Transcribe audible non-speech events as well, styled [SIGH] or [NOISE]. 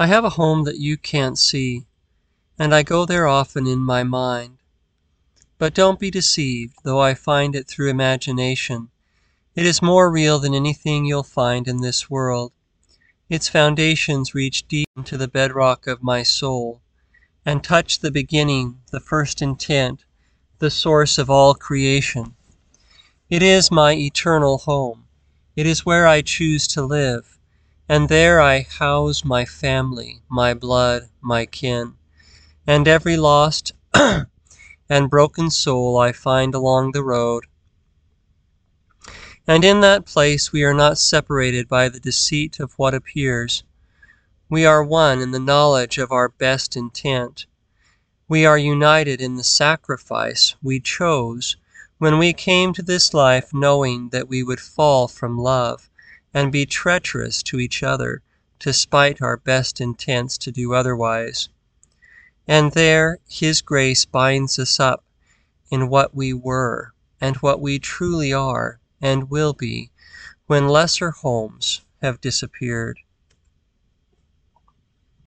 I have a home that you can't see, and I go there often in my mind. But don't be deceived, though I find it through imagination. It is more real than anything you'll find in this world. Its foundations reach deep into the bedrock of my soul, and touch the beginning, the first intent, the source of all creation. It is my eternal home. It is where I choose to live, and there I house my family, my blood, my kin, and every lost [CLEARS THROAT] and broken soul I find along the road. And in that place we are not separated by the deceit of what appears. We are one in the knowledge of our best intent. We are united in the sacrifice we chose when we came to this life knowing that we would fall from love and be treacherous to each other, despite our best intents to do otherwise. And there His grace binds us up in what we were and what we truly are and will be when lesser homes have disappeared.